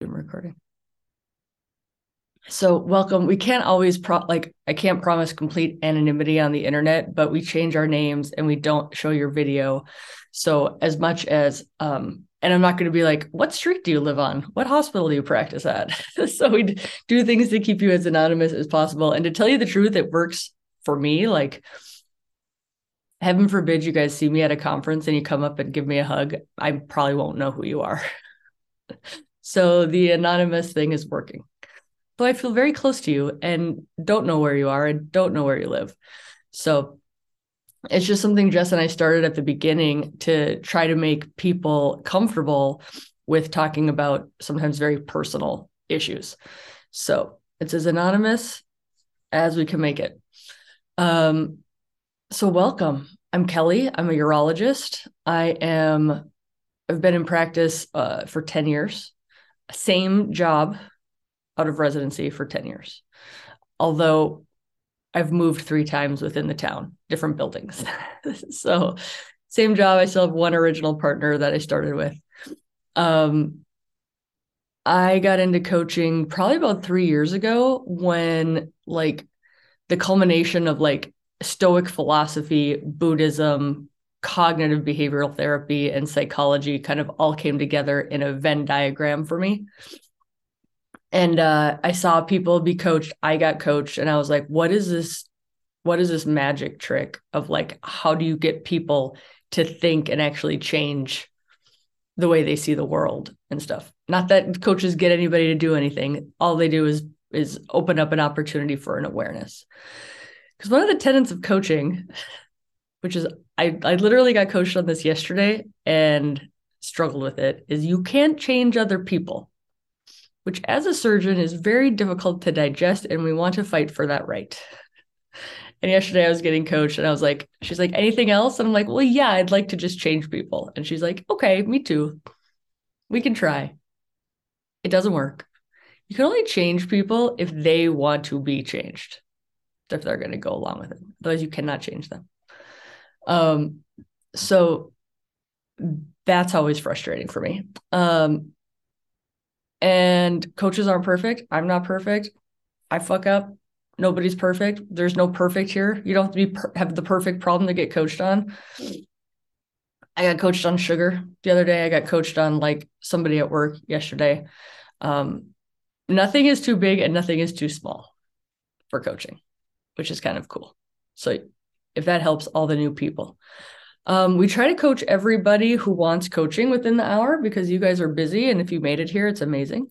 Recording. So, welcome. We can't always pro like I can't promise complete anonymity on the internet, but we change our names and we don't show your video. So, as much as um and I'm not going to be like, what street do you live on? What hospital do you practice at? so we do things to keep you as anonymous as possible. And to tell you the truth, it works for me. Like, heaven forbid you guys see me at a conference and you come up and give me a hug. I probably won't know who you are. So the anonymous thing is working. Though I feel very close to you and don't know where you are and don't know where you live. So it's just something Jess and I started at the beginning to try to make people comfortable with talking about sometimes very personal issues. So it's as anonymous as we can make it. Um, so welcome. I'm Kelly. I'm a urologist. I am I've been in practice uh, for 10 years same job out of residency for 10 years. Although I've moved three times within the town, different buildings. so, same job. I still have one original partner that I started with. Um, I got into coaching probably about three years ago when, like, the culmination of like Stoic philosophy, Buddhism, cognitive behavioral therapy and psychology kind of all came together in a Venn diagram for me. And uh, I saw people be coached. I got coached, and I was like, "What is this? What is this magic trick of like how do you get people to think and actually change the way they see the world and stuff?" Not that coaches get anybody to do anything. All they do is is open up an opportunity for an awareness. Because one of the tenets of coaching which is I I literally got coached on this yesterday and struggled with it is you can't change other people which as a surgeon is very difficult to digest and we want to fight for that right. And yesterday i was getting coached and i was like she's like anything else? And i'm like well yeah i'd like to just change people. And she's like okay me too. We can try. It doesn't work. You can only change people if they want to be changed if they're going to go along with it. Otherwise you cannot change them um, so that's always frustrating for me. Um, and coaches aren't perfect. I'm not perfect. I fuck up. Nobody's perfect. There's no perfect here. You don't have to be have the perfect problem to get coached on. I got coached on sugar the other day. I got coached on like somebody at work yesterday. Um, nothing is too big and nothing is too small for coaching, which is kind of cool. So if that helps all the new people. Um, we try to coach everybody who wants coaching within the hour because you guys are busy. And if you made it here, it's amazing.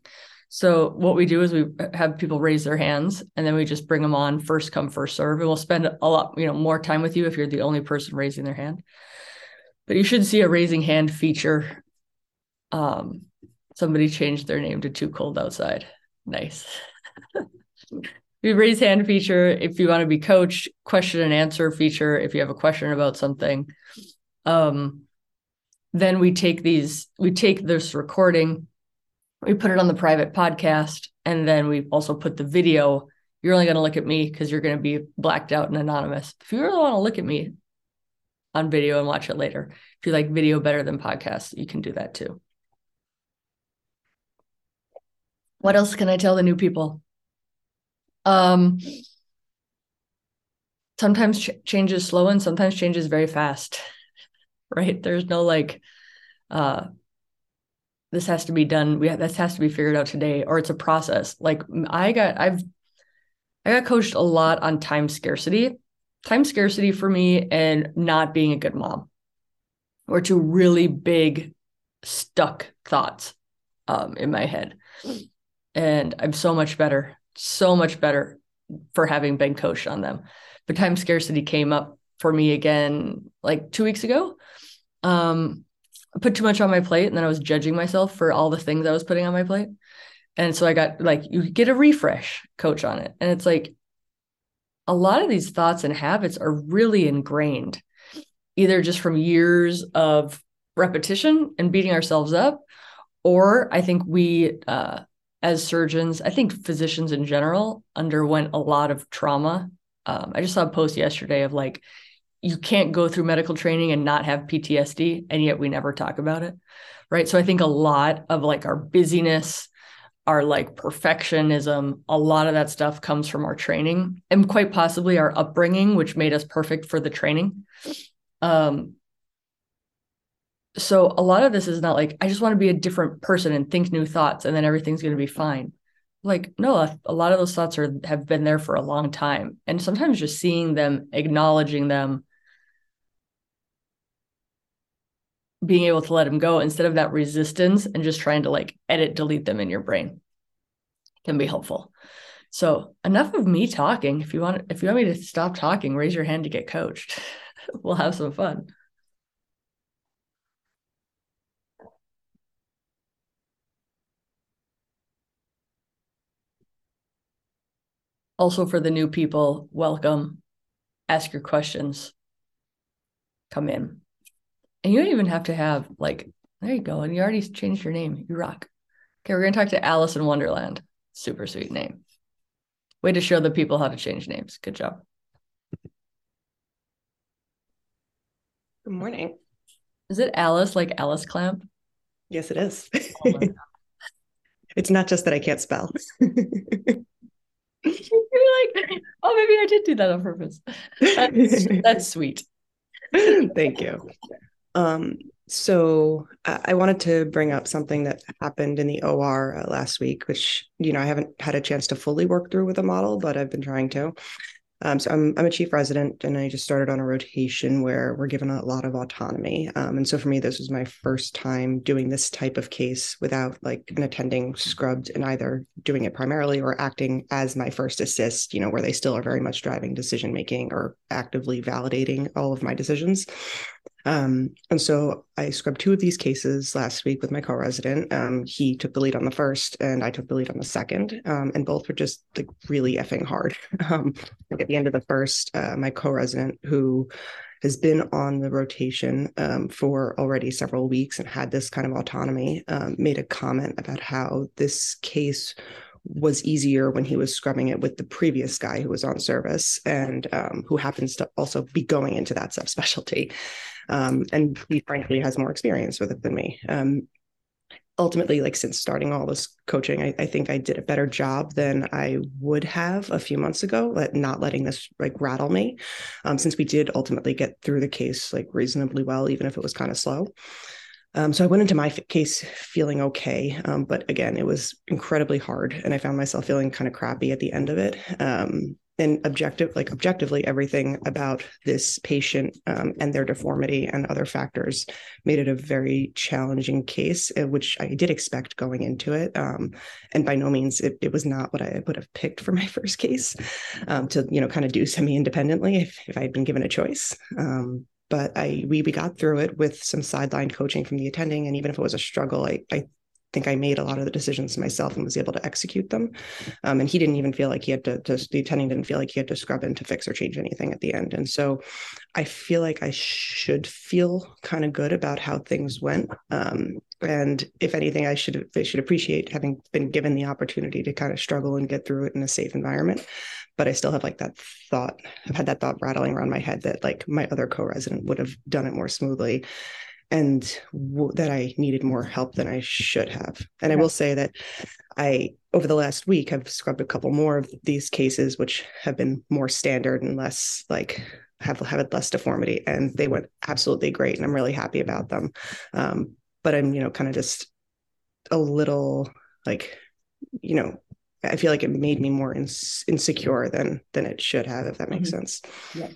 So what we do is we have people raise their hands and then we just bring them on first come, first serve. And we'll spend a lot, you know, more time with you if you're the only person raising their hand. But you should see a raising hand feature. Um, somebody changed their name to too cold outside. Nice. raise hand feature if you want to be coached question and answer feature if you have a question about something. Um, then we take these we take this recording we put it on the private podcast and then we also put the video. You're only going to look at me because you're going to be blacked out and anonymous. If you really want to look at me on video and watch it later if you like video better than podcasts you can do that too. What else can i tell the new people um, sometimes ch- change is slow and sometimes change is very fast, right? There's no like, uh, this has to be done. We have, this has to be figured out today, or it's a process. Like I got, I've, I got coached a lot on time scarcity, time scarcity for me, and not being a good mom, or two really big, stuck thoughts, um, in my head, and I'm so much better so much better for having been coached on them. But time scarcity came up for me again like two weeks ago. Um, I put too much on my plate and then I was judging myself for all the things I was putting on my plate. And so I got like, you get a refresh coach on it. And it's like, a lot of these thoughts and habits are really ingrained, either just from years of repetition and beating ourselves up, or I think we uh, as surgeons, I think physicians in general underwent a lot of trauma. Um, I just saw a post yesterday of like, you can't go through medical training and not have PTSD, and yet we never talk about it. Right. So I think a lot of like our busyness, our like perfectionism, a lot of that stuff comes from our training and quite possibly our upbringing, which made us perfect for the training. Um, so a lot of this is not like I just want to be a different person and think new thoughts and then everything's going to be fine. Like no, a lot of those thoughts are have been there for a long time, and sometimes just seeing them, acknowledging them, being able to let them go instead of that resistance and just trying to like edit delete them in your brain can be helpful. So enough of me talking. If you want if you want me to stop talking raise your hand to get coached. We'll have some fun also for the new people welcome ask your questions come in and you don't even have to have like, there you go. And you already changed your name. You rock. Okay, we're gonna talk to Alice in Wonderland. Super sweet name. Way to show the people how to change names. Good job. Good morning. Is it Alice like Alice Clamp? Yes, it is. Oh it's not just that I can't spell. You're like, oh, maybe I did do that on purpose. That's, that's sweet. Thank you. Um, so I wanted to bring up something that happened in the OR uh, last week, which you know I haven't had a chance to fully work through with a model, but I've been trying to. Um, so I'm I'm a chief resident, and I just started on a rotation where we're given a lot of autonomy. Um, and so for me, this was my first time doing this type of case without like an attending scrubbed and either doing it primarily or acting as my first assist. You know, where they still are very much driving decision making or actively validating all of my decisions. Um, and so I scrubbed two of these cases last week with my co-resident. Um, he took the lead on the first, and I took the lead on the second. Um, and both were just like really effing hard. Um, like at the end of the first, uh, my co-resident who has been on the rotation um, for already several weeks and had this kind of autonomy um, made a comment about how this case was easier when he was scrubbing it with the previous guy who was on service and um, who happens to also be going into that subspecialty. Um, and he frankly has more experience with it than me. Um, ultimately, like since starting all this coaching, I, I, think I did a better job than I would have a few months ago, at not letting this like rattle me. Um, since we did ultimately get through the case like reasonably well, even if it was kind of slow. Um, so I went into my f- case feeling okay, um, but again, it was incredibly hard, and I found myself feeling kind of crappy at the end of it. Um, and objective like objectively everything about this patient um, and their deformity and other factors made it a very challenging case uh, which i did expect going into it um, and by no means it, it, was not what i would have picked for my first case um, to you know kind of do semi independently if, if i had been given a choice um, but I we we got through it with some sideline coaching from the attending, and even if it was a struggle, I I think I made a lot of the decisions myself and was able to execute them. Um, and he didn't even feel like he had to, to, the attending didn't feel like he had to scrub in to fix or change anything at the end. And so I feel like I should feel kind of good about how things went. Um, and if anything, I should I should appreciate having been given the opportunity to kind of struggle and get through it in a safe environment. But I still have like that thought. I've had that thought rattling around my head that like my other co-resident would have done it more smoothly and w- that I needed more help than I should have. And I will say that I, over the last week, have scrubbed a couple more of these cases, which have been more standard and less like have have less deformity, and they went absolutely great, and I'm really happy about them. Um, but I'm, you know, kind of just a little like, you know, I feel like it made me more insecure than than it should have, if that makes mm-hmm. sense. Yep.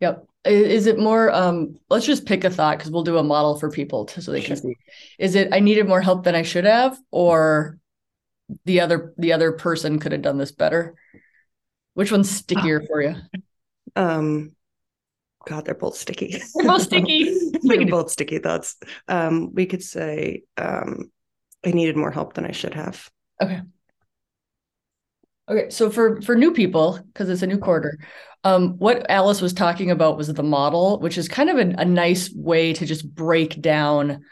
Yep. Is it more um let's just pick a thought because we'll do a model for people to, so they can see. Is it I needed more help than I should have or the other the other person could have done this better? Which one's stickier for you? Um God, they're both sticky. They're both sticky. they're both sticky thoughts. Um, we could say um I needed more help than I should have. Okay. Okay, so for for new people, because it's a new quarter, um, what Alice was talking about was the model, which is kind of a, a nice way to just break down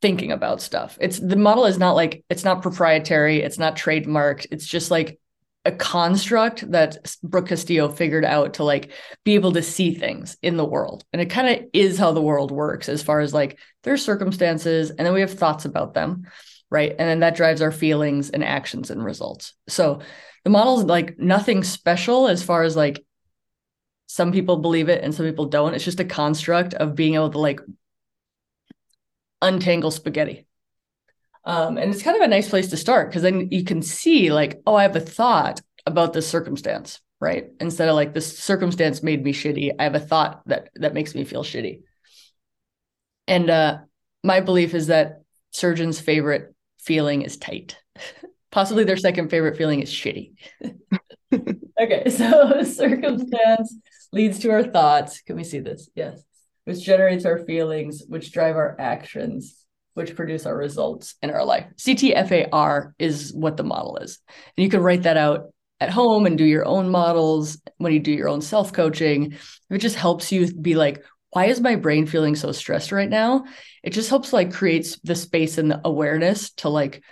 thinking about stuff. It's the model is not like it's not proprietary, it's not trademarked. It's just like a construct that Brooke Castillo figured out to like be able to see things in the world. And it kind of is how the world works as far as like their circumstances and then we have thoughts about them. right? And then that drives our feelings and actions and results. So the model's like nothing special as far as like some people believe it and some people don't. It's just a construct of being able to like untangle spaghetti. Um, and it's kind of a nice place to start because then you can see like, oh, I have a thought about this circumstance, right? Instead of like this circumstance made me shitty, I have a thought that that makes me feel shitty. And uh, my belief is that surgeons' favorite feeling is tight. Possibly their second favorite feeling is shitty. okay, so circumstance leads to our thoughts. Can we see this? Yes. Which generates our feelings, which drive our actions, which produce our results in our life. CTFAR is what the model is. And you can write that out at home and do your own models when you do your own self coaching. It just helps you be like, why is my brain feeling so stressed right now? It just helps like creates the space and the awareness to like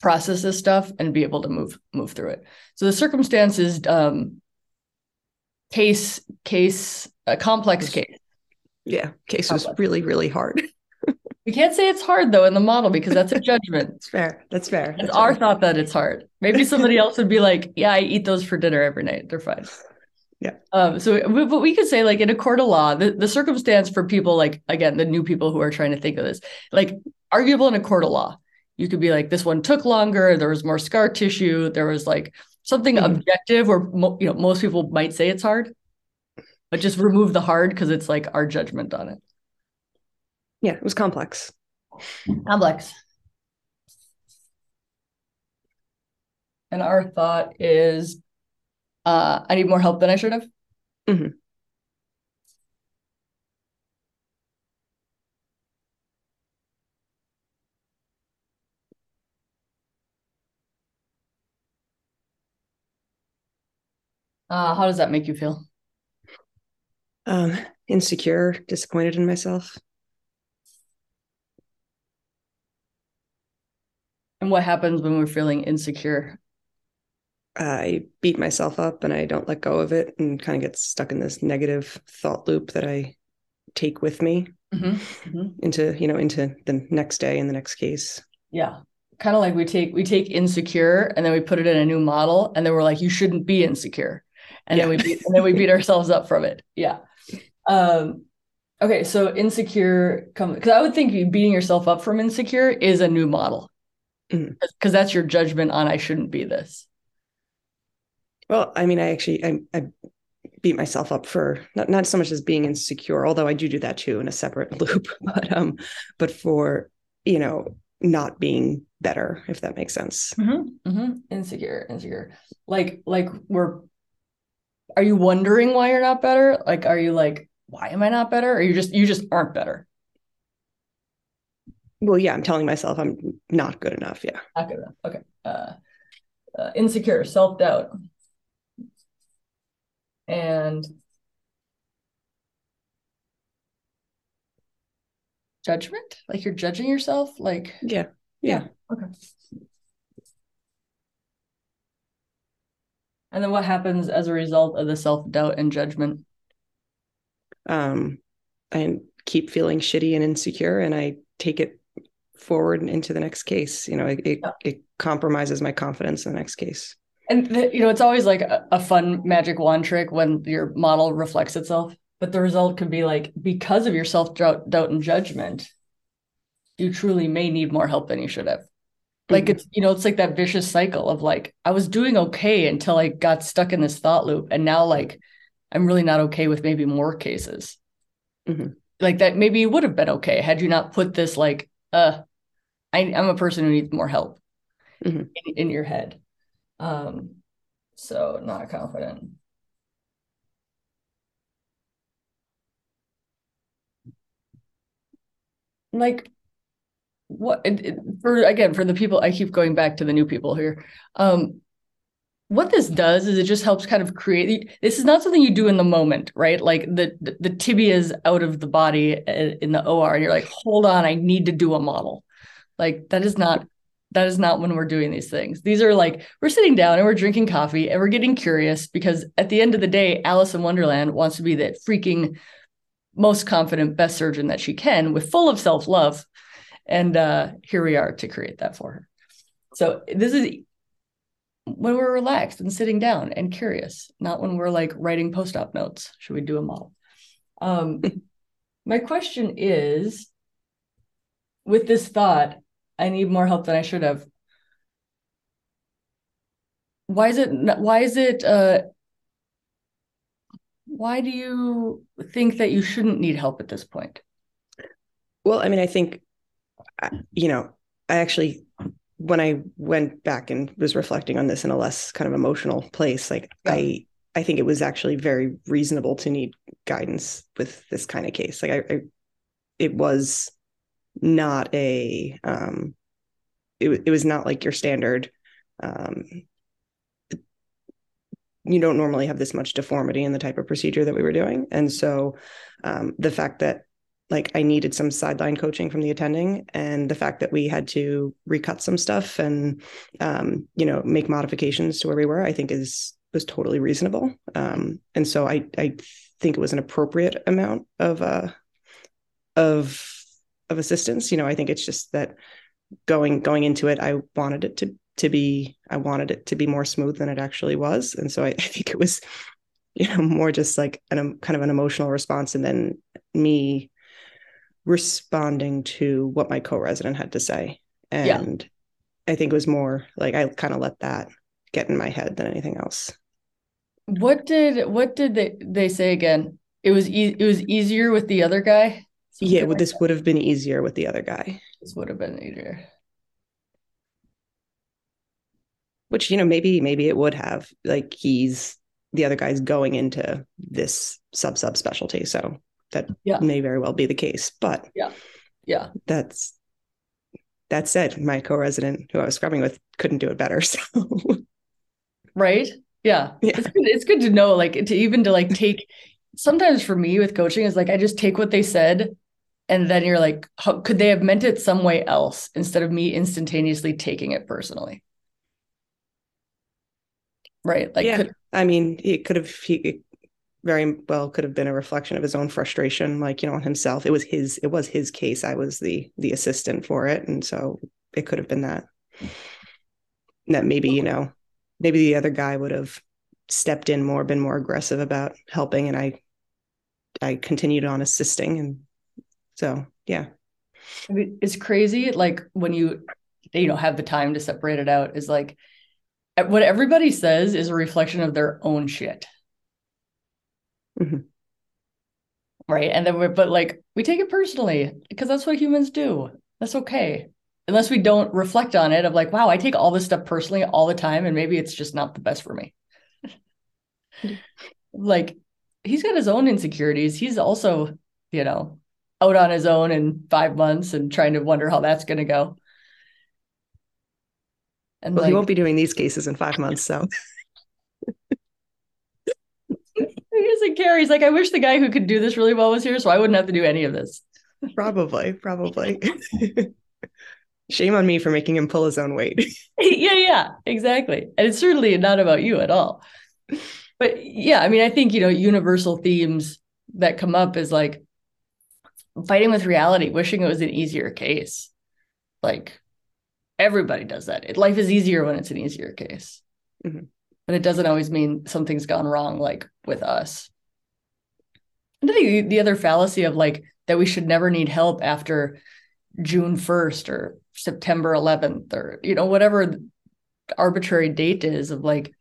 process this stuff and be able to move move through it. So the circumstances um case case a complex case. Yeah, case complex. was really really hard. We can't say it's hard though in the model because that's a judgment. That's fair. That's fair. It's our thought that it's hard. Maybe somebody else would be like, "Yeah, I eat those for dinner every night. They're fine." Yeah. Um. So, but we could say like in a court of law, the, the circumstance for people like again the new people who are trying to think of this, like arguable in a court of law, you could be like, this one took longer. There was more scar tissue. There was like something mm-hmm. objective, where mo- you know most people might say it's hard, but just remove the hard because it's like our judgment on it yeah, it was complex. Complex. And our thought is, uh, I need more help than I should have. Mm-hmm. Uh, how does that make you feel? Um, insecure, disappointed in myself. And what happens when we're feeling insecure? I beat myself up and I don't let go of it and kind of get stuck in this negative thought loop that I take with me mm-hmm. Mm-hmm. into, you know, into the next day and the next case. Yeah. Kind of like we take we take insecure and then we put it in a new model and then we're like, you shouldn't be insecure. And yeah. then we beat, and then we beat ourselves up from it. Yeah. Um, okay, so insecure come because I would think beating yourself up from insecure is a new model because mm-hmm. that's your judgment on I shouldn't be this. Well, I mean, I actually I, I beat myself up for not not so much as being insecure, although I do do that too in a separate loop, but um, but for you know not being better, if that makes sense. Mm-hmm. Mm-hmm. Insecure, insecure. Like like we're. Are you wondering why you're not better? Like, are you like, why am I not better? Or you just you just aren't better? well yeah i'm telling myself i'm not good enough yeah not good enough okay uh, uh insecure self-doubt and judgment like you're judging yourself like yeah yeah, yeah. okay and then what happens as a result of the self-doubt and judgment um i keep feeling shitty and insecure and i take it forward into the next case. You know, it, it, yeah. it compromises my confidence in the next case. And the, you know, it's always like a, a, fun magic wand trick when your model reflects itself. But the result could be like because of your self doubt, doubt and judgment, you truly may need more help than you should have. Like mm-hmm. it's you know, it's like that vicious cycle of like I was doing okay until I got stuck in this thought loop, and now like I'm really not okay with maybe more cases. Mm-hmm. Like that, maybe you would have been okay had you not put this like uh I, am a person who needs more help mm-hmm. in, in, your head. Um, so not confident. Like what for again for the people I keep going back to the new people here. Um, what this does is it just helps kind of create this is not something you do in the moment right like the the, the tibia is out of the body uh, in the or and you're like hold on i need to do a model like that is not that is not when we're doing these things. These are like we're sitting down and we're drinking coffee and we're getting curious because at the end of the day, Alice in Wonderland wants to be that freaking most confident best surgeon that she can with full of self-love. And uh, here we are to create that for her. So this is when we're relaxed and sitting down and curious, not when we're like writing post-op notes. Should we do a model? Um, my question is with this thought, I need more help than I should have. Why is it why is it uh why do you think that you shouldn't need help at this point? Well, I mean, I think you know, I actually when I went back and was reflecting on this in a less kind of emotional place, like yeah. I I think it was actually very reasonable to need guidance with this kind of case. Like I, I it was not a um it, it was not like your standard um you don't normally have this much deformity in the type of procedure that we were doing and so um the fact that like I needed some sideline coaching from the attending and the fact that we had to recut some stuff and um, you know make modifications to where we were I think is was totally reasonable. Um, and so I I think it was an appropriate amount of uh of of assistance. You know I think it's just that going going into it I wanted it to to be I wanted it to be more smooth than it actually was. And so I, I think it was you know more just like an kind of an emotional response and then me responding to what my co-resident had to say. And yeah. i think it was more like i kind of let that get in my head than anything else. What did what did they they say again? It was e- it was easier with the other guy? Something yeah well, this would have been easier with the other guy. This would have been easier. Which you know maybe maybe it would have. Like he's the other guy's going into this sub sub specialty so that yeah. may very well be the case. But yeah, yeah, that's that said, my co-resident who I was scrubbing with couldn't do it better. So right. Yeah. yeah. It's, good, it's good to know, like to even to like take sometimes for me with coaching is like I just take what they said and then you're like, how could they have meant it some way else instead of me instantaneously taking it personally? Right. Like, yeah. Could, I mean, it could have, he, very well could have been a reflection of his own frustration like you know on himself. It was his it was his case. I was the the assistant for it. And so it could have been that that maybe you know maybe the other guy would have stepped in more been more aggressive about helping. And i i continued on assisting. And so yeah. It's crazy like when you you know have the time to separate it out is like what everybody says is a reflection of their own shit Mm-hmm. Right. And then we're, but like, we take it personally because that's what humans do. That's okay. Unless we don't reflect on it of like, wow, I take all this stuff personally all the time. And maybe it's just not the best for me. like, he's got his own insecurities. He's also, you know, out on his own in five months and trying to wonder how that's going to go. And well, like, he won't be doing these cases in five months. So doesn't care. He's like, I wish the guy who could do this really well was here, so I wouldn't have to do any of this. Probably, probably. Shame on me for making him pull his own weight. yeah, yeah, exactly. And it's certainly not about you at all. But yeah, I mean, I think, you know, universal themes that come up is like fighting with reality, wishing it was an easier case. Like everybody does that. Life is easier when it's an easier case. Mm-hmm but it doesn't always mean something's gone wrong like with us and I think the other fallacy of like that we should never need help after June 1st or September 11th or you know whatever arbitrary date is of like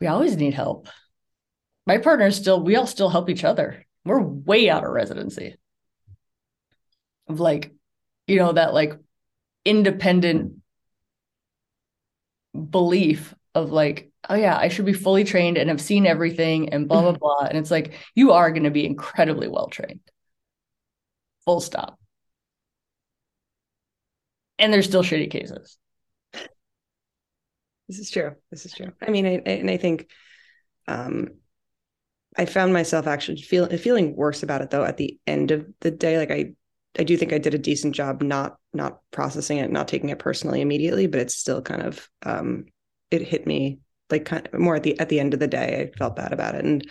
we always need help. My partner still we all still help each other. We're way out of residency. Of like you know that like independent belief of like, oh yeah, I should be fully trained and have seen everything and blah blah mm-hmm. blah. And it's like you are going to be incredibly well trained. Full stop. And there's still shitty cases. This is true. This is true. I mean, I, I, and I think um I found myself actually feel, feeling worse about it though at the end of the day. Like I I do think I did a decent job not not processing it, not taking it personally immediately, but it's still kind of um it hit me like kind of more at the at the end of the day. I felt bad about it, and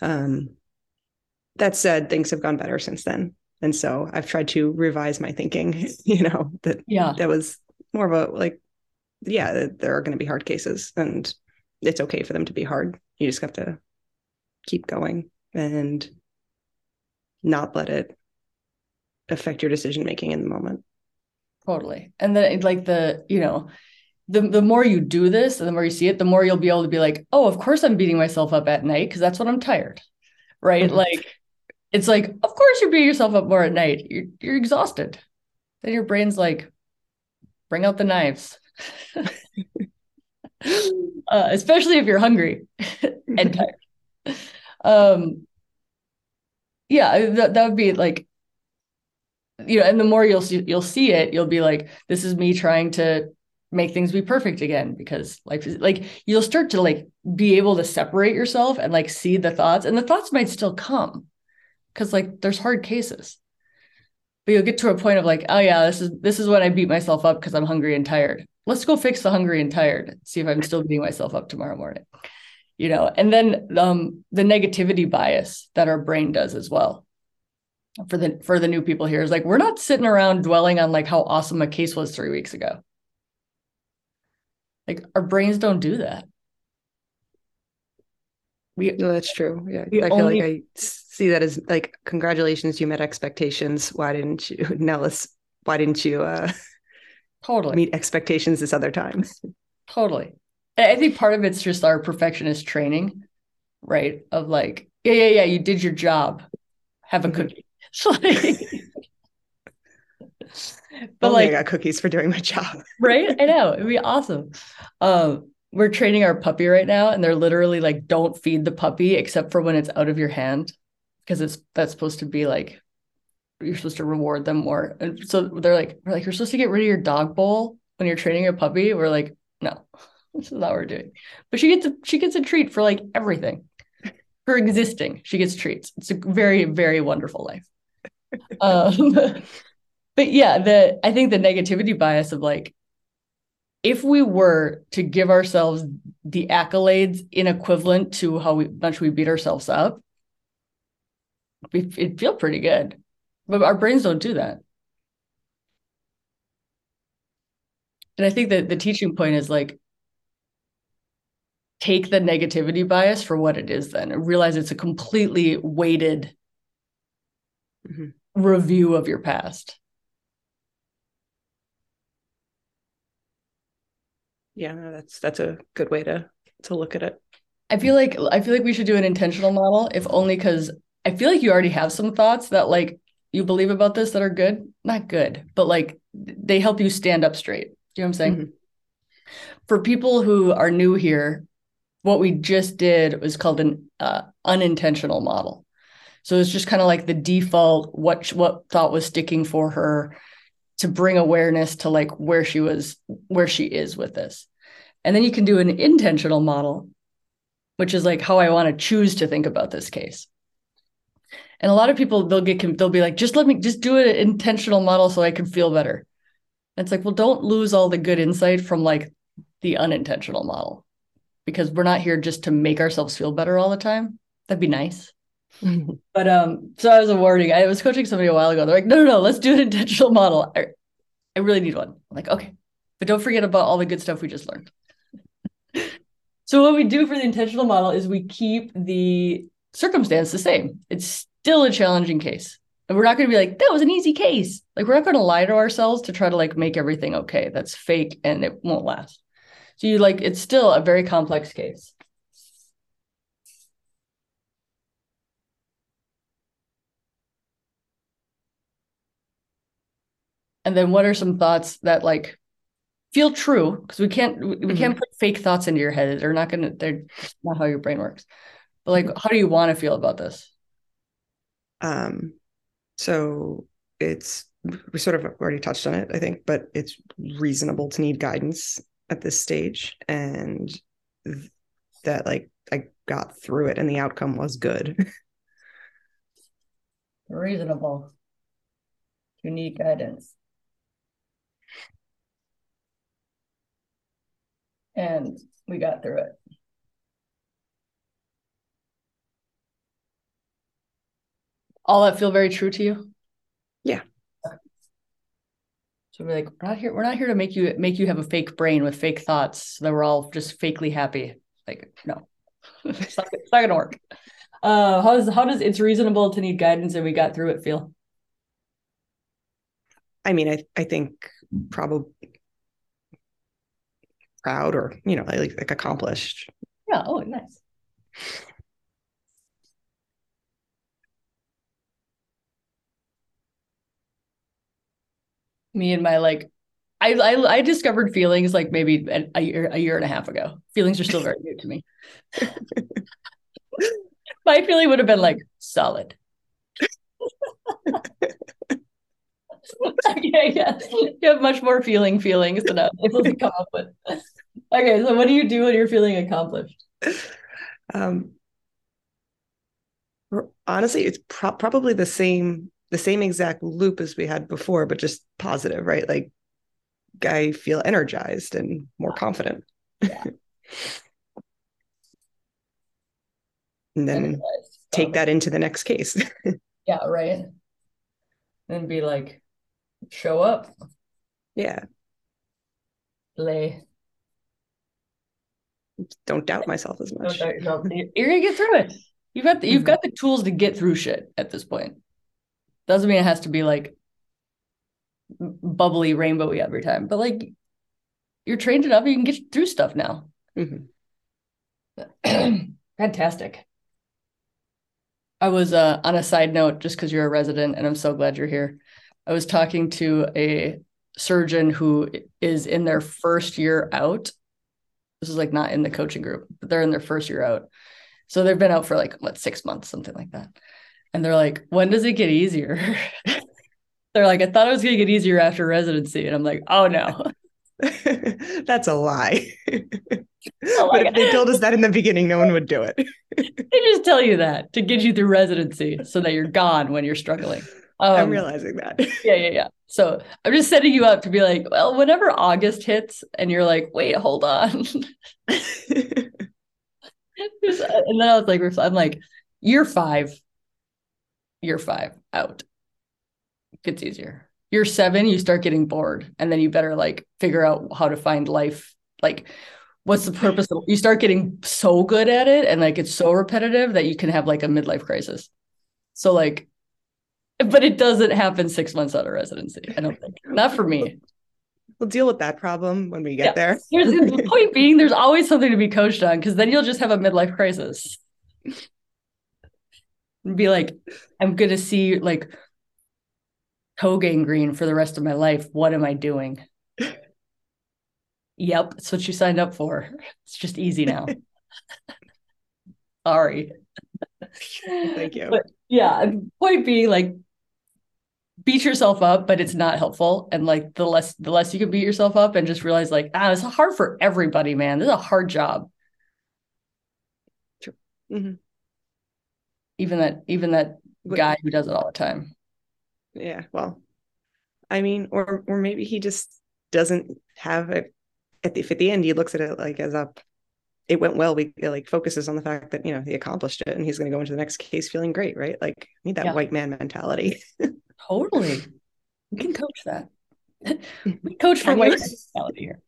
um, that said, things have gone better since then. And so I've tried to revise my thinking, you know, that yeah, that was more of a like, yeah, there are going to be hard cases and it's okay for them to be hard. You just have to keep going and not let it affect your decision making in the moment. Totally. And then like the, you know, the the more you do this and the more you see it, the more you'll be able to be like, oh, of course I'm beating myself up at night because that's when I'm tired. Right. Mm-hmm. Like it's like, of course you're beating yourself up more at night. You're you're exhausted. Then your brain's like, bring out the knives. uh, especially if you're hungry and tired. Um yeah, that, that would be like you know, and the more you'll see you'll see it, you'll be like, this is me trying to make things be perfect again because life is like you'll start to like be able to separate yourself and like see the thoughts and the thoughts might still come because like there's hard cases. But you'll get to a point of like oh yeah this is this is when i beat myself up because i'm hungry and tired. Let's go fix the hungry and tired see if i'm still beating myself up tomorrow morning you know? And then um the negativity bias that our brain does as well for the for the new people here is like we're not sitting around dwelling on like how awesome a case was three weeks ago like our brains don't do that. We no, that's true. Yeah. I feel only, like I see that as like congratulations, you met expectations. Why didn't you let's why didn't you uh totally meet expectations this other time? totally. I think part of it's just our perfectionist training, right? Of like, yeah, yeah, yeah, you did your job. Have a mm-hmm. cookie. but oh, like I got cookies for doing my job. right? I know. It'd be awesome. Um, we're training our puppy right now, and they're literally like, don't feed the puppy except for when it's out of your hand. Because it's that's supposed to be like you're supposed to reward them more. And so they're like, we're like, you're supposed to get rid of your dog bowl when you're training your puppy. We're like, no, this is not what we're doing. But she gets a she gets a treat for like everything. For existing, she gets treats. It's a very, very wonderful life. Um but yeah, the I think the negativity bias of like if we were to give ourselves the accolades in equivalent to how we, much we beat ourselves up, it'd feel pretty good. But our brains don't do that. And I think that the teaching point is like take the negativity bias for what it is then and realize it's a completely weighted mm-hmm. review of your past. Yeah no, that's that's a good way to to look at it. I feel like i feel like we should do an intentional model if only because i feel like you already have some thoughts that like you believe about this that are good. Not good but like they help you stand up straight. Do you know what i'm saying? Mm-hmm. for people who are new here what we just did was called an uh, unintentional model. So it's just kind of like the default what what thought was sticking for her to bring awareness to like where she was where she is with this. And then you can do an intentional model which is like how i want to choose to think about this case. And a lot of people they'll get they'll be like just let me just do an intentional model so i can feel better. And it's like well don't lose all the good insight from like the unintentional model because we're not here just to make ourselves feel better all the time. That'd be nice but um, so I was awarding. I was coaching somebody a while ago. They're like, no, no, no, let's do an intentional model. I, I really need one. I'm like, okay, but don't forget about all the good stuff we just learned. so what we do for the intentional model is we keep the circumstance the same. It's still a challenging case. And we're not going to be like, that was an easy case. Like we're not going to lie to ourselves to try to like make everything okay. That's fake and it won't last. So you like it's still a very complex case. And then what are some thoughts that like feel true? Because we can't we, mm-hmm. can't put fake thoughts into your head. They're not gonna they're not how your brain works. But like how do you want to feel about this? Um so it's we sort of already touched on it i think but it's reasonable to need guidance at this stage. And th- that like i got through it and the outcome was good. Reasonable. To need guidance and we got through it. All that feel very true to you? Yeah. So we're like, we're not here. We're not here to make you make you have a fake brain with fake thoughts so that we're all just fakely happy. Like, no, it's, not, it's not gonna work. Uh, how does how does it's reasonable to need guidance and we got through it feel? I mean, I I think probably proud or you know like like accomplished. Yeah. Oh, nice. Me and my like, I I, I discovered feelings like maybe a, a year a year and a half ago. Feelings are still very new to me. my feeling would have been like solid. okay, yeah. You have much more feeling feelings than I'm able to come up with. Okay, so what do you do when you're feeling accomplished? Um, honestly, it's pro- probably the same the same exact loop as we had before, but just positive, right? Like I feel energized and more confident. Yeah. and then energized. take that into the next case. yeah, right. And be like, show up. Yeah. Lay. Don't doubt myself as much. You're gonna get through it. You've got the, you've mm-hmm. got the tools to get through shit at this point. Doesn't mean it has to be like bubbly rainbowy every time, but like you're trained enough, you can get through stuff now. Mm-hmm. Fantastic. I was uh, on a side note, just because you're a resident, and I'm so glad you're here. I was talking to a surgeon who is in their first year out. This is like not in the coaching group, but they're in their first year out. So they've been out for like what six months, something like that. And they're like, when does it get easier? they're like, I thought it was gonna get easier after residency. And I'm like, oh no. That's a lie. Oh but if they told us that in the beginning, no one would do it. they just tell you that to get you through residency so that you're gone when you're struggling. Um, I'm realizing that. yeah, yeah, yeah. So I'm just setting you up to be like, well, whenever August hits and you're like, wait, hold on. and then I was like, I'm like, year five, year five out. Gets easier. Year seven, you start getting bored, and then you better like figure out how to find life. Like, what's the purpose of you start getting so good at it and like it's so repetitive that you can have like a midlife crisis. So like but it doesn't happen six months out of residency. I don't think. Not for me. We'll deal with that problem when we get yeah. there. Here's the point being there's always something to be coached on because then you'll just have a midlife crisis. And be like, I'm gonna see like toe gangrene for the rest of my life. What am I doing? yep, that's what you signed up for. It's just easy now. Sorry. Thank you. But yeah, point being like beat yourself up, but it's not helpful. And like the less the less you can beat yourself up and just realize like, ah, it's hard for everybody, man. This is a hard job. True. Mm-hmm. Even that, even that guy who does it all the time. Yeah. Well, I mean, or or maybe he just doesn't have it at the if at the end he looks at it like as a it went well. We like focuses on the fact that you know he accomplished it and he's going to go into the next case feeling great, right? Like need that yeah. white man mentality. Totally. We can coach that. we coach for white here.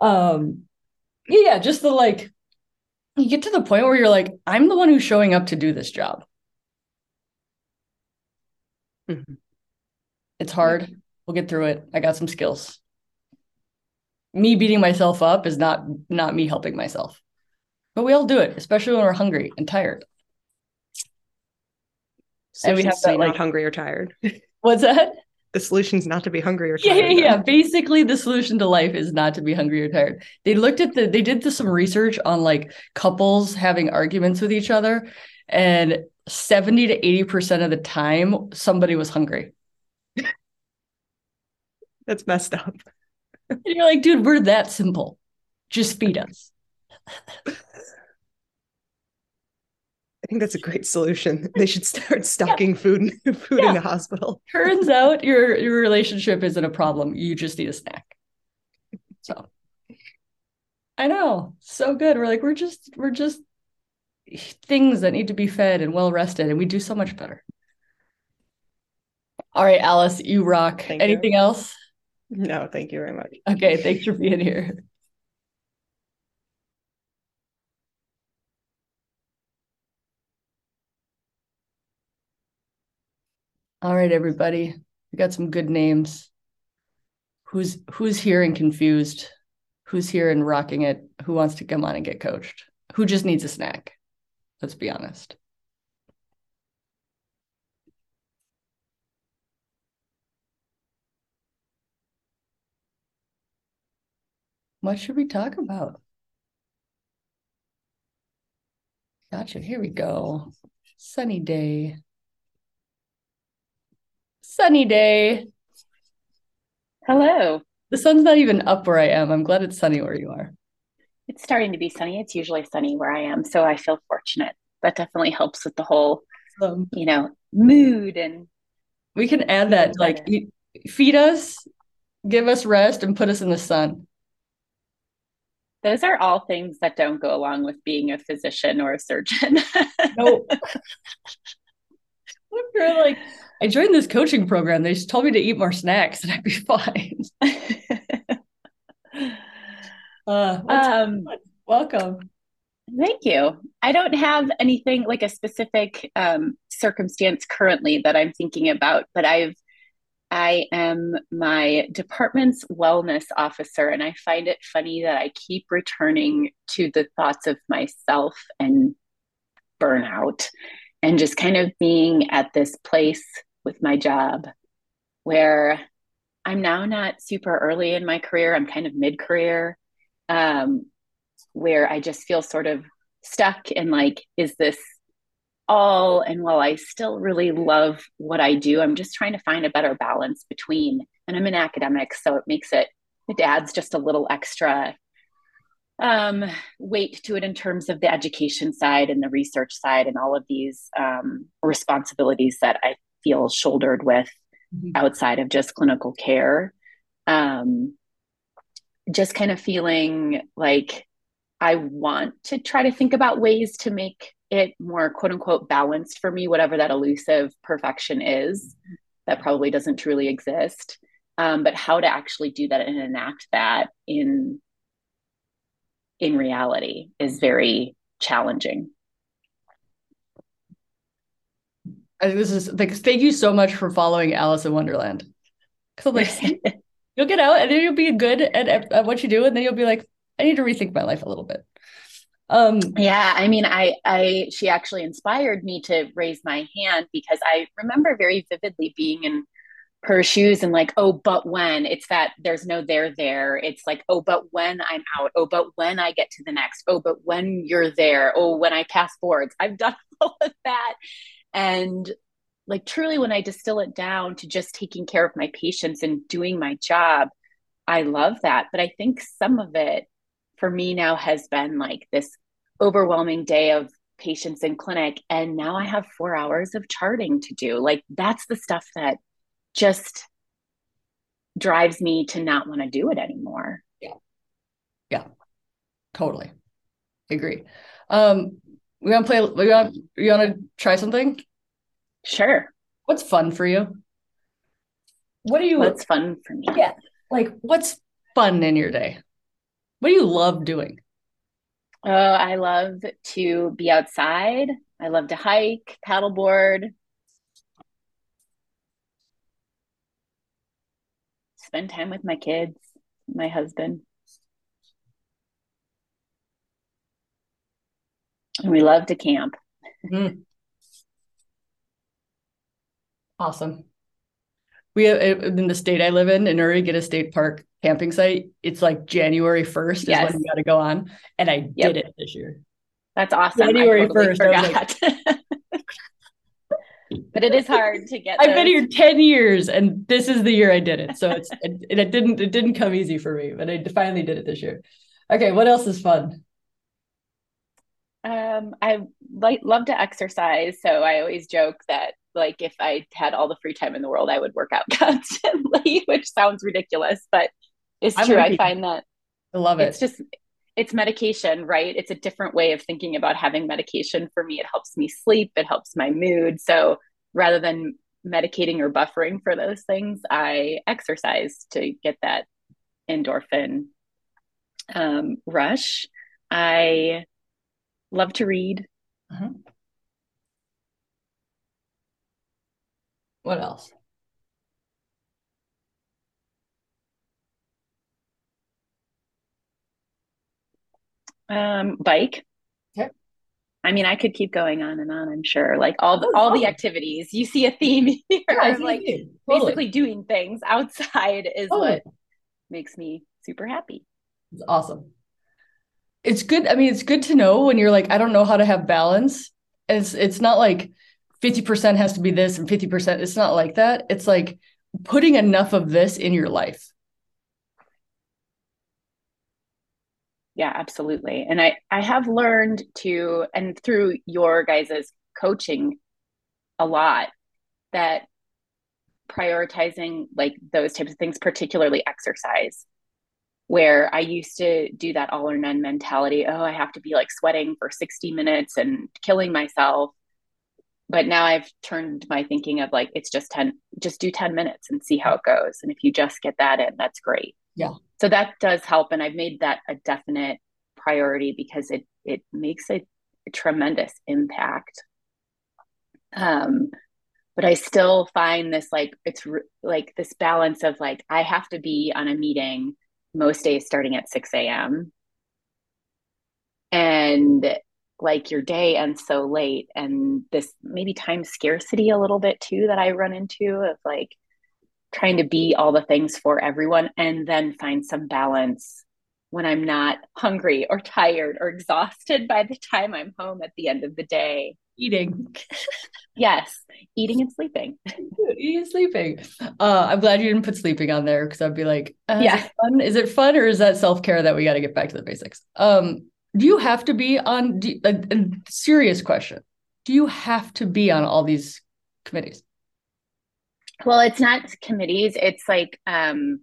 um yeah, just the like you get to the point where you're like, I'm the one who's showing up to do this job. Mm-hmm. It's hard. We'll get through it. I got some skills. Me beating myself up is not not me helping myself. But we all do it, especially when we're hungry and tired and we have that like hungry or tired. What's that? The solution is not to be hungry or tired. Yeah, yeah, yeah. Basically, the solution to life is not to be hungry or tired. They looked at the, they did some research on like couples having arguments with each other, and 70 to 80% of the time, somebody was hungry. That's messed up. and you're like, dude, we're that simple. Just feed us. I think that's a great solution. They should start stocking yeah. food food yeah. in the hospital. Turns out your your relationship isn't a problem. You just need a snack. So I know. So good. We're like, we're just we're just things that need to be fed and well rested, and we do so much better. All right, Alice, you rock. Thank Anything you. else? No, thank you very much. Okay, thanks for being here. All right, everybody. We got some good names. Who's who's here and confused? Who's here and rocking it? Who wants to come on and get coached? Who just needs a snack? Let's be honest. What should we talk about? Gotcha. Here we go. Sunny day. Sunny day. Hello. The sun's not even up where I am. I'm glad it's sunny where you are. It's starting to be sunny. It's usually sunny where I am, so I feel fortunate. That definitely helps with the whole, Um, you know, mood and we can add that, like, feed us, give us rest, and put us in the sun. those are all things that don't go along with being a physician or a surgeon. No. Like, I joined this coaching program. They just told me to eat more snacks and I'd be fine. Uh, um, welcome. Thank you. I don't have anything like a specific um, circumstance currently that I'm thinking about, but I've I am my department's wellness officer, and I find it funny that I keep returning to the thoughts of myself and burnout, and just kind of being at this place with my job where I'm now not super early in my career. I'm kind of mid career. Um, where I just feel sort of stuck and like, is this all? And while I still really love what I do, I'm just trying to find a better balance between, and I'm an academic, so it makes it, it adds just a little extra um, weight to it in terms of the education side and the research side and all of these um, responsibilities that I feel shouldered with Mhm. outside of just clinical care. Um, just kind of feeling like I want to try to think about ways to make it more quote unquote balanced for me, whatever that elusive perfection is that probably doesn't truly exist. Um, but how to actually do that and enact that in in reality is very challenging. I, think this is like, thank you so much for following Alice in Wonderland. Because I'm like, you'll get out and then you'll be good at, at, at what you do. And then you'll be like, I need to rethink my life a little bit. Um, Yeah, I mean, I, I, she actually inspired me to raise my hand because I remember very vividly being in her shoes and like, oh, but when it's that there's no there there. It's like, oh, but when I'm out. Oh, but when I get to the next. Oh, but when you're there. Oh, when I pass boards. I've done all of that. And like, truly, when I distill it down to just taking care of my patients and doing my job, I love that. But I think some of it for me now has been like this overwhelming day of patients in clinic. And now I have four hours of charting to do. Like, that's the stuff that just drives me to not want to do it anymore. Yeah. Yeah. Totally. Agree. Um, we want to play, we want, you want to try something? Sure. What's fun for you? What do you What's fun for me? Yeah. like? What's fun in your day? What do you love doing? Oh, I love to be outside. I love to hike, paddleboard, spend time with my kids, my husband. And we love to camp. Mm. Awesome. We have in the state I live in, in Oregon a state park camping site. It's like January 1st is when you got to go on. And I Yep. did it this year. That's awesome. January I totally 1st, I was forgot. but it is hard to get I've been here 10 years and this is the year I did it. So it's it, it didn't it didn't come easy for me, but I finally did it this year. Okay, what else is fun? Um, I like love to exercise, so I always joke that like if I had all the free time in the world, I would work out constantly, which sounds ridiculous, but it's I'm true. I find that I love it. it's just it's medication, right? It's a different way of thinking about having medication for me. It helps me sleep, it helps my mood. So rather than medicating or buffering for those things, I exercise to get that endorphin um, rush. I love to read. Uh-huh. What else? Um, bike. Okay. I mean, I could keep going on and on. I'm sure, like all the, all the activities. You see a theme here. Yeah, like totally. basically doing things outside is Totally. what makes me super happy. It's awesome. It's good. I mean, it's good to know when you're like, I don't know how to have balance. It's it's not like 50% has to be this and 50%. It's not like that. It's like putting enough of this in your life. Yeah, absolutely. And I I have learned to and through your guys's coaching a lot that prioritizing like those types of things, particularly exercise, where I used to do that all or none mentality. Oh, I have to be like sweating for 60 minutes and killing myself. But now I've turned my thinking of like, it's just 10, just do 10 minutes and see how it goes. And if you just get that in, that's great. Yeah. So that does help. And I've made that a definite priority because it, it makes a, a tremendous impact. Um, but I still find this like it's r- like this balance of like I have to be on a meeting most days starting at 6 a.m. and like your day ends so late and this maybe time scarcity a little bit too that I run into of like trying to be all the things for everyone and then find some balance when I'm not hungry or tired or exhausted by the time I'm home at the end of the day. Eating. Yes, eating and sleeping. Eating and sleeping. Uh, I'm glad you didn't put sleeping on there because I'd be like, uh, is Yeah. it fun? Is it fun or is that self care that we got to get back to the basics? Um, do you have to be on? Do, a, a serious question. Do you have to be on all these committees? Well, it's not committees, it's like um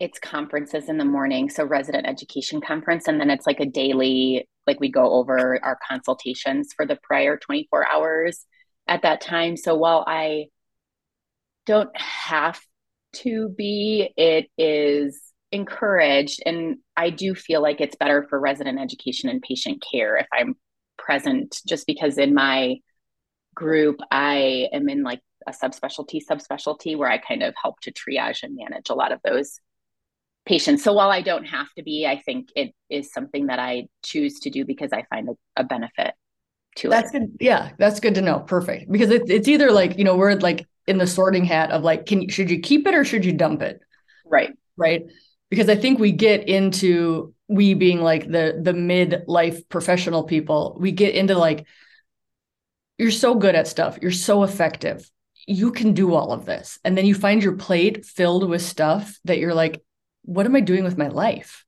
it's conferences in the morning, so resident education conference and then it's like a daily like we go over our consultations for the prior 24 hours at that time. So while I don't have to be, it is encouraged and I do feel like it's better for resident education and patient care if I'm present just because in my group I am in like a subspecialty subspecialty where I kind of help to triage and manage a lot of those patients. So while I don't have to be, I think it is something that I choose to do because I find a, a benefit to That's it. good. Yeah, that's good to know. Perfect. Because it, it's either like, you know, we're like in the sorting hat of like, can should you keep it or should you dump it? Right. Right. Because I think we get into we being like the the mid-life professional people, we get into like, you're so good at stuff, you're so effective, you can do all of this. And then you find your plate filled with stuff that you're like, what am I doing with my life?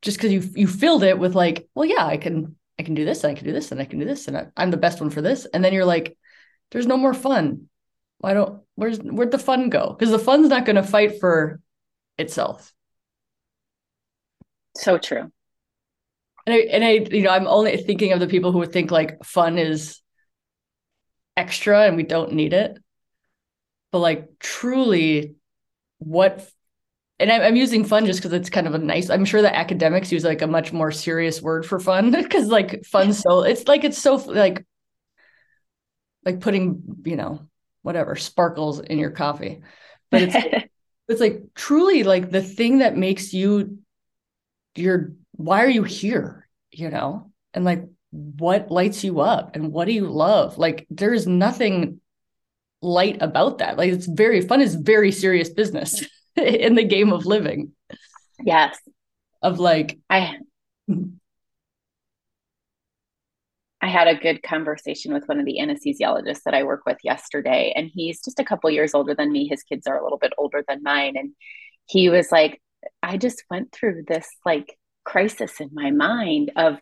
Just because you you filled it with like, well, yeah, I can I can do this, and I can do this, and I can do this, and I, I'm the best one for this. And then you're like, there's no more fun. Why don't where's where'd the fun go? Because the fun's not going to fight for itself. So true. And I and I you know I'm only thinking of the people who would think like fun is extra and we don't need it. But like truly, what and I'm, I'm using fun just because it's kind of a nice. I'm sure that academics use like a much more serious word for fun because like fun so it's like it's so like like putting you know whatever sparkles in your coffee, but it's it's like truly like the thing that makes you your why are you here you know and like what lights you up and what do you love like there's nothing light about that like it's very fun is very serious business in the game of living yes. of like I I had a good conversation with one of the anesthesiologists that I work with yesterday, and he's just a couple years older than me. His kids are a little bit older than mine. And he was like, I just went through this like crisis in my mind of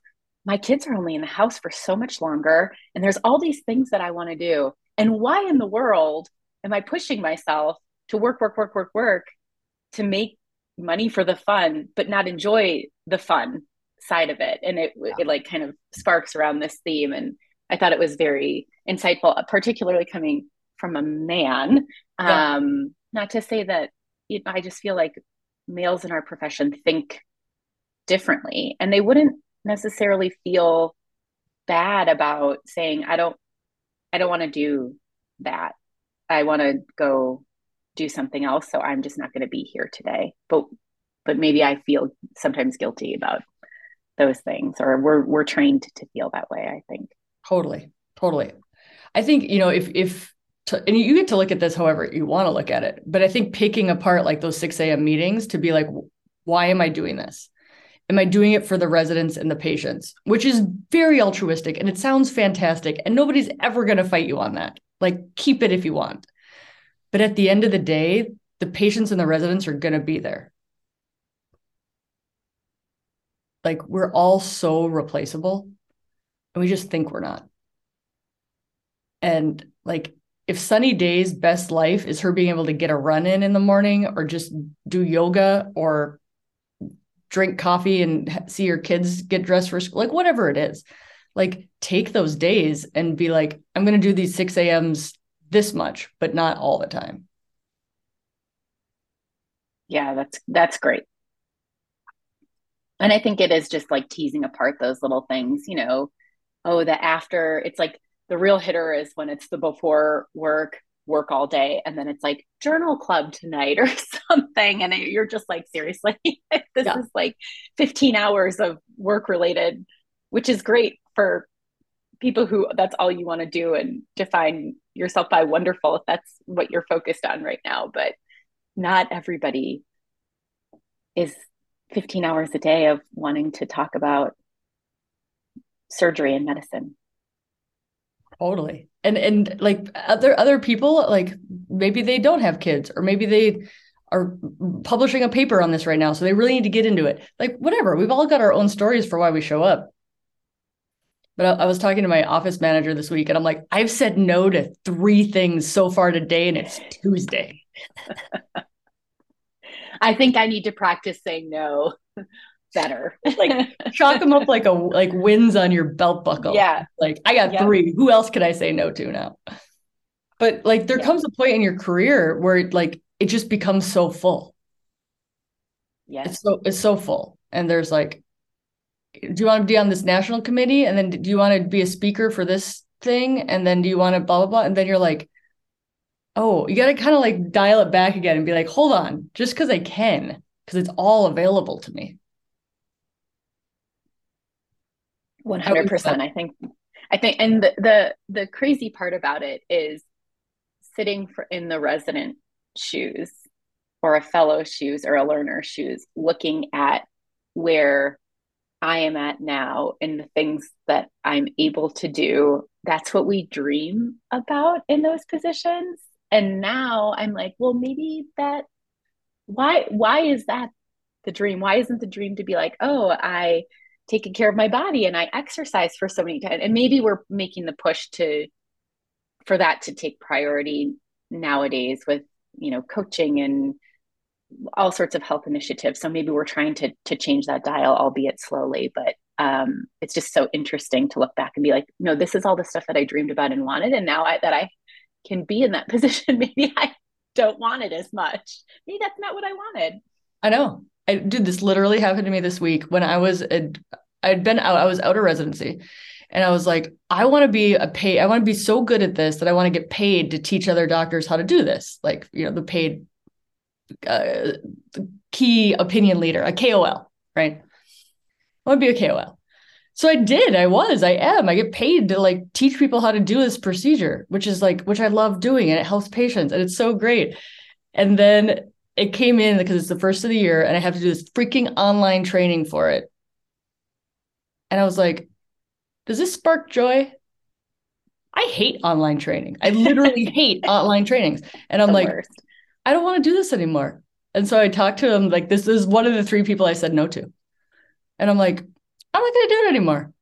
my kids are only in the house for so much longer, and there's all these things that I want to do. And why in the world am I pushing myself to work, work, work, work, work to make money for the fun, but not enjoy the fun side of it? And it, it like kind of sparks around this theme. And I thought it was very insightful, particularly coming from a man. Yeah. Um, not to say that you know, I just feel like males in our profession think differently and they wouldn't necessarily feel bad about saying i don't i don't want to do that. I want to go do something else so i'm just not going to be here today. But but maybe i feel sometimes guilty about those things or we're we're trained to feel that way i think. Totally totally. I think you know if if to, and you get to look at this however you want to look at it but i think picking apart like those 6 a.m meetings to be like why am i doing this am i doing it for the residents and the patients? Which is very altruistic and it sounds fantastic and nobody's ever going to fight you on that. Like keep it if you want. But at the end of the day the patients and the residents are going to be there. Like we're all so replaceable and we just think we're not. And like if sunny day's best life is her being able to get a run in in the morning or just do yoga or drink coffee and see your kids get dressed for school like whatever it is. Like take those days and be like i'm going to do these 6 a.m.s this much but not all the time. Yeah that's that's great. And i think it is just like teasing apart those little things you know? Oh the after it's like the real hitter is when it's the before work work all day and then it's like journal club tonight or something and you're just like seriously this yeah. is like 15 hours of work related which is great for people who that's all you want to do and define yourself by wonderful if that's what you're focused on right now but not everybody is 15 hours a day of wanting to talk about surgery and medicine totally. And and like other other people like maybe they don't have kids or maybe they are publishing a paper on this right now so they really need to get into it. Like whatever. We've all got our own stories for why we show up. But I, I was talking to my office manager this week and i'm like i've said no to three things so far today and it's tuesday. I think i need to practice saying no better. like chalk them up like a like wins on your belt buckle. Yeah. Like I got three. Who else could I say no to now? But like there yeah. comes a point in your career where it, like it just becomes so full. Yeah. It's so it's so full. And there's like, do you want to be on this national committee? And then do you want to be a speaker for this thing? And then do you want to blah blah blah? And then you're like, oh, you gotta kind of like dial it back again and be like, hold on, just because I can, because it's all available to me. 100% i think i think and the, the the crazy part about it is sitting for in the resident shoes or a fellow shoes or a learner shoes looking at where i am at now and the things that i'm able to do that's what we dream about in those positions. And now i'm like well maybe that why why is that the dream? Why isn't the dream to be like oh i taking care of my body and I exercise for so many times. And maybe we're making the push to for that to take priority nowadays with, you know, coaching and all sorts of health initiatives. So maybe we're trying to to change that dial, albeit slowly. But um, it's just so interesting to look back and be like, no, this is all the stuff that I dreamed about and wanted. And now I, that I can be in that position, maybe I don't want it as much. Maybe that's not what I wanted. I know. I did this literally happened to me this week when I was I'd been out, I was out of residency. And I was like, I want to be a pay, I want to be so good at this that I want to get paid to teach other doctors how to do this. Like, you know, the paid uh, key opinion leader, a KOL, right? I want to be a KOL. So I did. I was. I am. I get paid to like teach people how to do this procedure, which is like, which I love doing, and it helps patients, and it's so great. And then it came in because it's the first of the year and I have to do this freaking online training for it. And I was like, does this spark joy? I hate online training. I literally hate online trainings. And I'm the like, worst. I don't want to do this anymore. And so I talked to him like, this is one of the three people I said no to. And I'm like, I'm not going to do it anymore.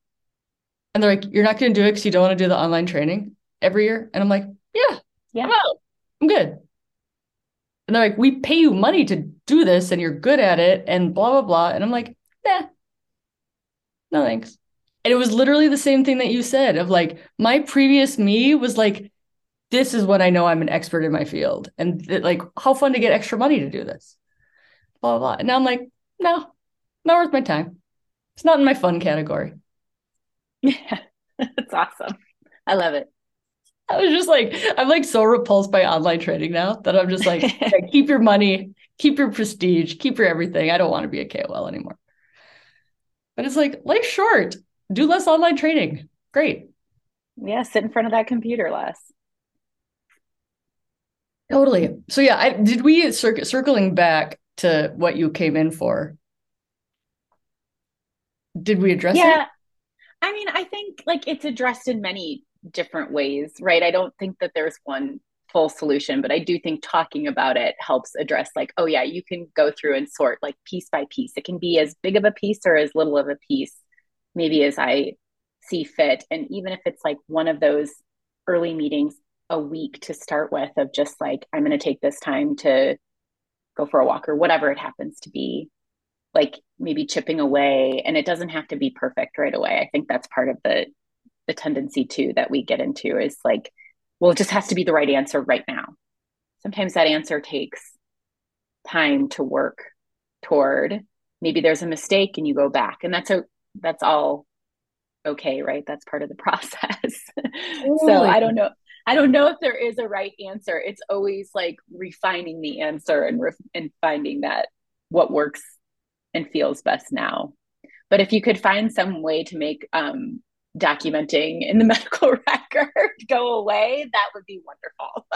And they're like, you're not going to do it because you don't want to do the online training every year. And I'm like, yeah, yeah, I'm good. And they're like, we pay you money to do this and you're good at it and blah, blah, blah. And I'm like, nah, no thanks. And it was literally the same thing that you said of like, my previous me was like this is when I know I'm an expert in my field. And like, how fun to get extra money to do this. Blah, blah, blah. And now I'm like, no, not worth my time. It's not in my fun category. Yeah, that's awesome. I love it. I was just like, I'm like so repulsed by online trading now that I'm just like, keep your money, keep your prestige, keep your everything. I don't want to be a KOL anymore. But it's like, life's short. Do less online trading. Great. Yeah, sit in front of that computer less. Totally. So yeah, I, did we cir- circling back to what you came in for? Did we address yeah. it? I mean, I think like it's addressed in many different ways, right? I don't think that there's one full solution, but I do think talking about it helps address like, oh yeah, you can go through and sort like piece by piece. It can be as big of a piece or as little of a piece, maybe as I see fit. And even if it's like one of those early meetings a week to start with of just like, I'm going to take this time to go for a walk or whatever it happens to be, like maybe chipping away. And it doesn't have to be perfect right away. I think that's part of the the tendency too that we get into is like, well, it just has to be the right answer right now. Sometimes that answer takes time to work toward. Maybe there's a mistake and you go back, and that's a that's all okay, right? That's part of the process. so I don't know. I don't know if there is a right answer. It's always like refining the answer and ref- and finding that what works and feels best now. But if you could find some way to make um, documenting in the medical record go away, that would be wonderful.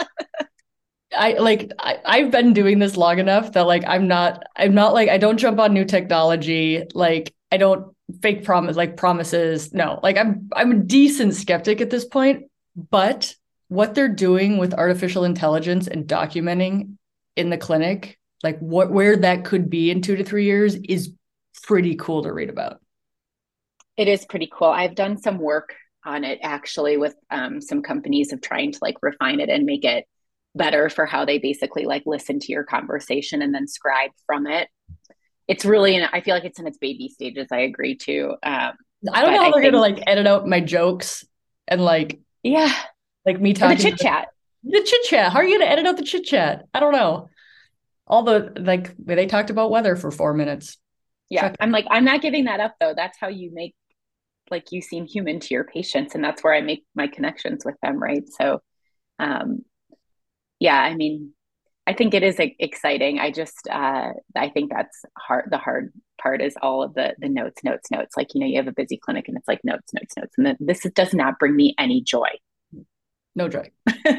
I like I, I've been doing this long enough that like I'm not I'm not like I don't jump on new technology. Like I don't fake promise like promises. No, like I'm I'm a decent skeptic at this point. But what they're doing with artificial intelligence and documenting in the clinic, like what where that could be in two to three years, is pretty cool to read about. It is pretty cool. I've done some work on it actually with um, some companies of trying to like refine it and make it better for how they basically like listen to your conversation and then scribe from it. It's really, I feel like it's in its baby stages. I agree too. Um, I don't know how they're think, gonna like edit out my jokes and like yeah, like me talking the chit chat. The chit chat. How are you gonna edit out the chit chat? I don't know. All the like they talked about weather for four minutes. Yeah, Check. I'm like I'm not giving that up though. That's how you make like you seem human to your patients and that's where i make my connections with them right? So um yeah i mean i think it is exciting. I just uh i think that's hard the hard part is all of the the notes notes notes. Like you know you have a busy clinic and it's like notes notes notes and this does not bring me any joy. No joy.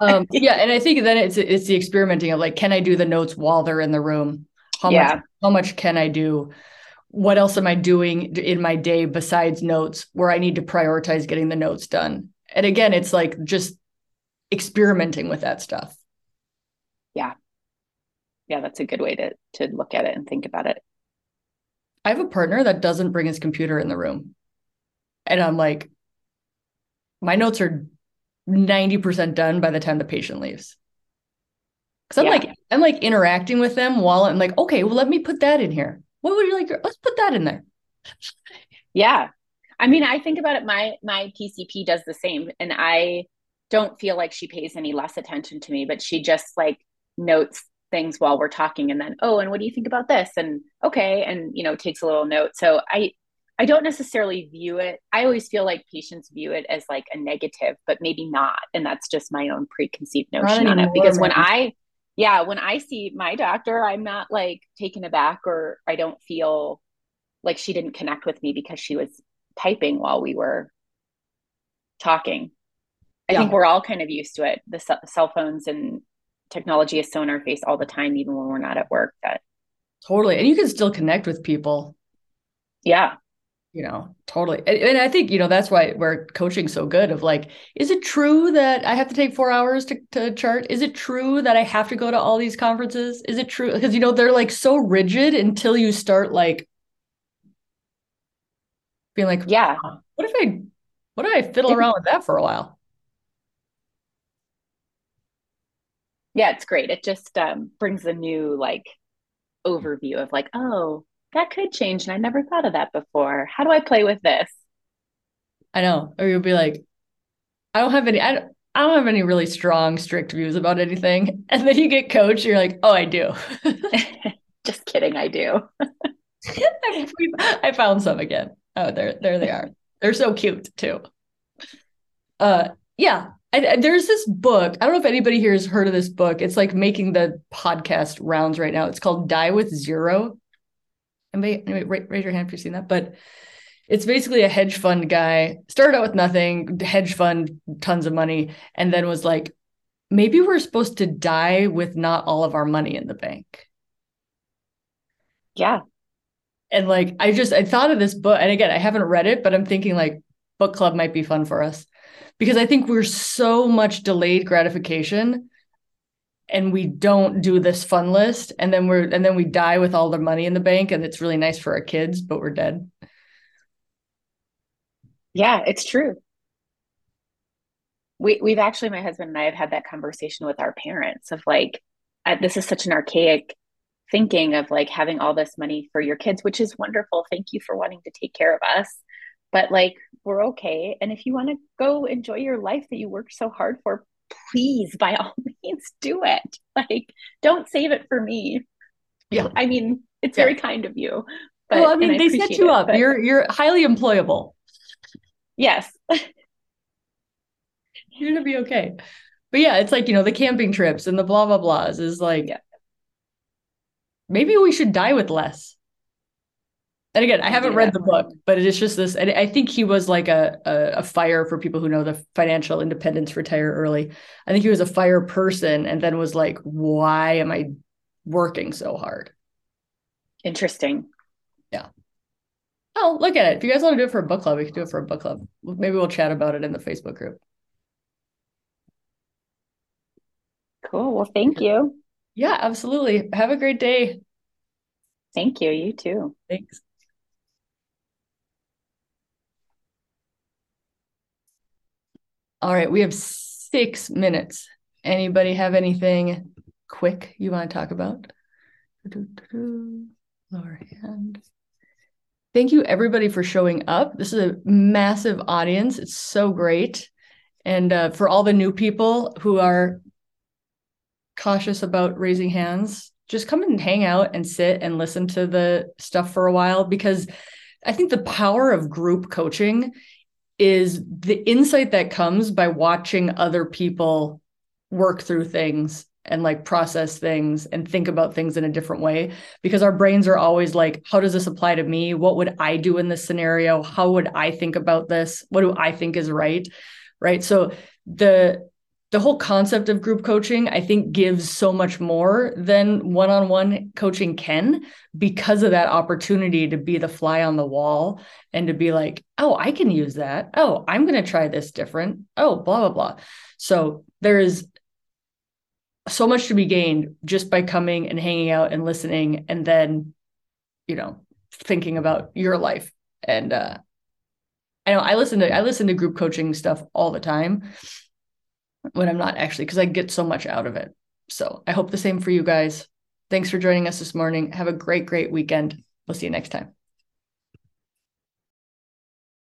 Um yeah and i think then it's it's the experimenting of like can i do the notes while they're in the room? How yeah. much how much can i do what else am I doing in my day besides notes where I need to prioritize getting the notes done? And again, it's like just experimenting with that stuff. Yeah. Yeah, that's a good way to to look at it and think about it. I have a partner that doesn't bring his computer in the room. And I'm like, my notes are 90% done by the time the patient leaves. Cause I'm yeah. like, I'm like interacting with them while I'm like, okay, well, let me put that in here. What would you like? Let's put that in there. Yeah. I mean, I think about it. My my PCP does the same, and I don't feel like she pays any less attention to me, but she just like notes things while we're talking, and then oh, and what do you think about this? And okay, and you know, takes a little note. So I I don't necessarily view it. I always feel like patients view it as like a negative, but maybe not, and that's just my own preconceived notion on it. Because when I yeah, when I see my doctor, I'm not like taken aback or I don't feel like she didn't connect with me because she was typing while we were talking. I yeah. think we're all kind of used to it. The cell phones and technology is so in our face all the time, even when we're not at work. That totally, and you can still connect with people. Yeah, you know totally and, and, i think you know that's why we're coaching so good of like is it true that i have to take four hours to, to chart? Is it true that i have to go to all these conferences? Is it true? Because you know they're like so rigid until you start like being like yeah. What if i what if i fiddle around with that for a while? Yeah it's great. It just um, brings a new like overview of like oh that could change and I never thought of that before. How do I play with this? I know. Or you'll be like, I don't have any I don't, I don't have any really strong, strict views about anything. And then you get coached, you're like, oh, I do. Just kidding, I do. I found some again. Oh, there, there they are. They're so cute too. Uh, yeah. I, I, there's this book. I don't know if anybody here has heard of this book. It's like making the podcast rounds right now. It's called Die with Zero. Anybody, anybody raise, raise your hand if you've seen that. But it's basically a hedge fund guy. Started out with nothing, hedge fund, tons of money, and then was like, maybe we're supposed to die with not all of our money in the bank. Yeah. And like, I just, I thought of this book, and again, I haven't read it, but I'm thinking like book club might be fun for us because I think we're so much delayed gratification and we don't do this fun list and then we're and then we die with all the money in the bank and it's really nice for our kids but we're dead. Yeah it's true. We we've actually my husband and i have had that conversation with our parents of like uh, this is such an archaic thinking of like having all this money for your kids which is wonderful. Thank you for wanting to take care of us. But like we're okay. And if you want to go enjoy your life that you worked so hard for please by all means do it. Like don't save it for me. Yeah. I mean it's yeah. very kind of you but well i mean I they set you it, up. but... you're you're highly employable. Yes. You're gonna be okay. But yeah it's like you know the camping trips and the blah blah blahs is like yeah. maybe we should die with less and again, I haven't read the book, but it is just this. And I think he was like a, a, a fire for people who know the financial independence retire early. I think he was a fire person, and then was like, "Why am I working so hard?" Interesting. Yeah. Oh, look at it. If you guys want to do it for a book club, we can do it for a book club. Maybe we'll chat about it in the Facebook group. Cool. Well, thank you. Yeah, absolutely. Have a great day. Thank you. You too. Thanks. All right, we have six minutes. Anybody have anything quick you want to talk about? Lower hand. Thank you, everybody, for showing up. This is a massive audience. It's so great. And uh, for all the new people who are cautious about raising hands, just come and hang out and sit and listen to the stuff for a while because I think the power of group coaching is the insight that comes by watching other people work through things and like process things and think about things in a different way. Because our brains are always like how does this apply to me? What would i do in this scenario? How would i think about this? What do i think is right? Right? So the the whole concept of group coaching i think gives so much more than one-on-one coaching can because of that opportunity to be the fly on the wall and to be like oh i can use that. Oh i'm going to try this different. Oh blah blah blah. So there is so much to be gained just by coming and hanging out and listening and then you know thinking about your life. And uh i know i listen to i listen to group coaching stuff all the time when I'm not actually, because I get so much out of it. So I hope the same for you guys. Thanks for joining us this morning. Have a great, great weekend. We'll see you next time.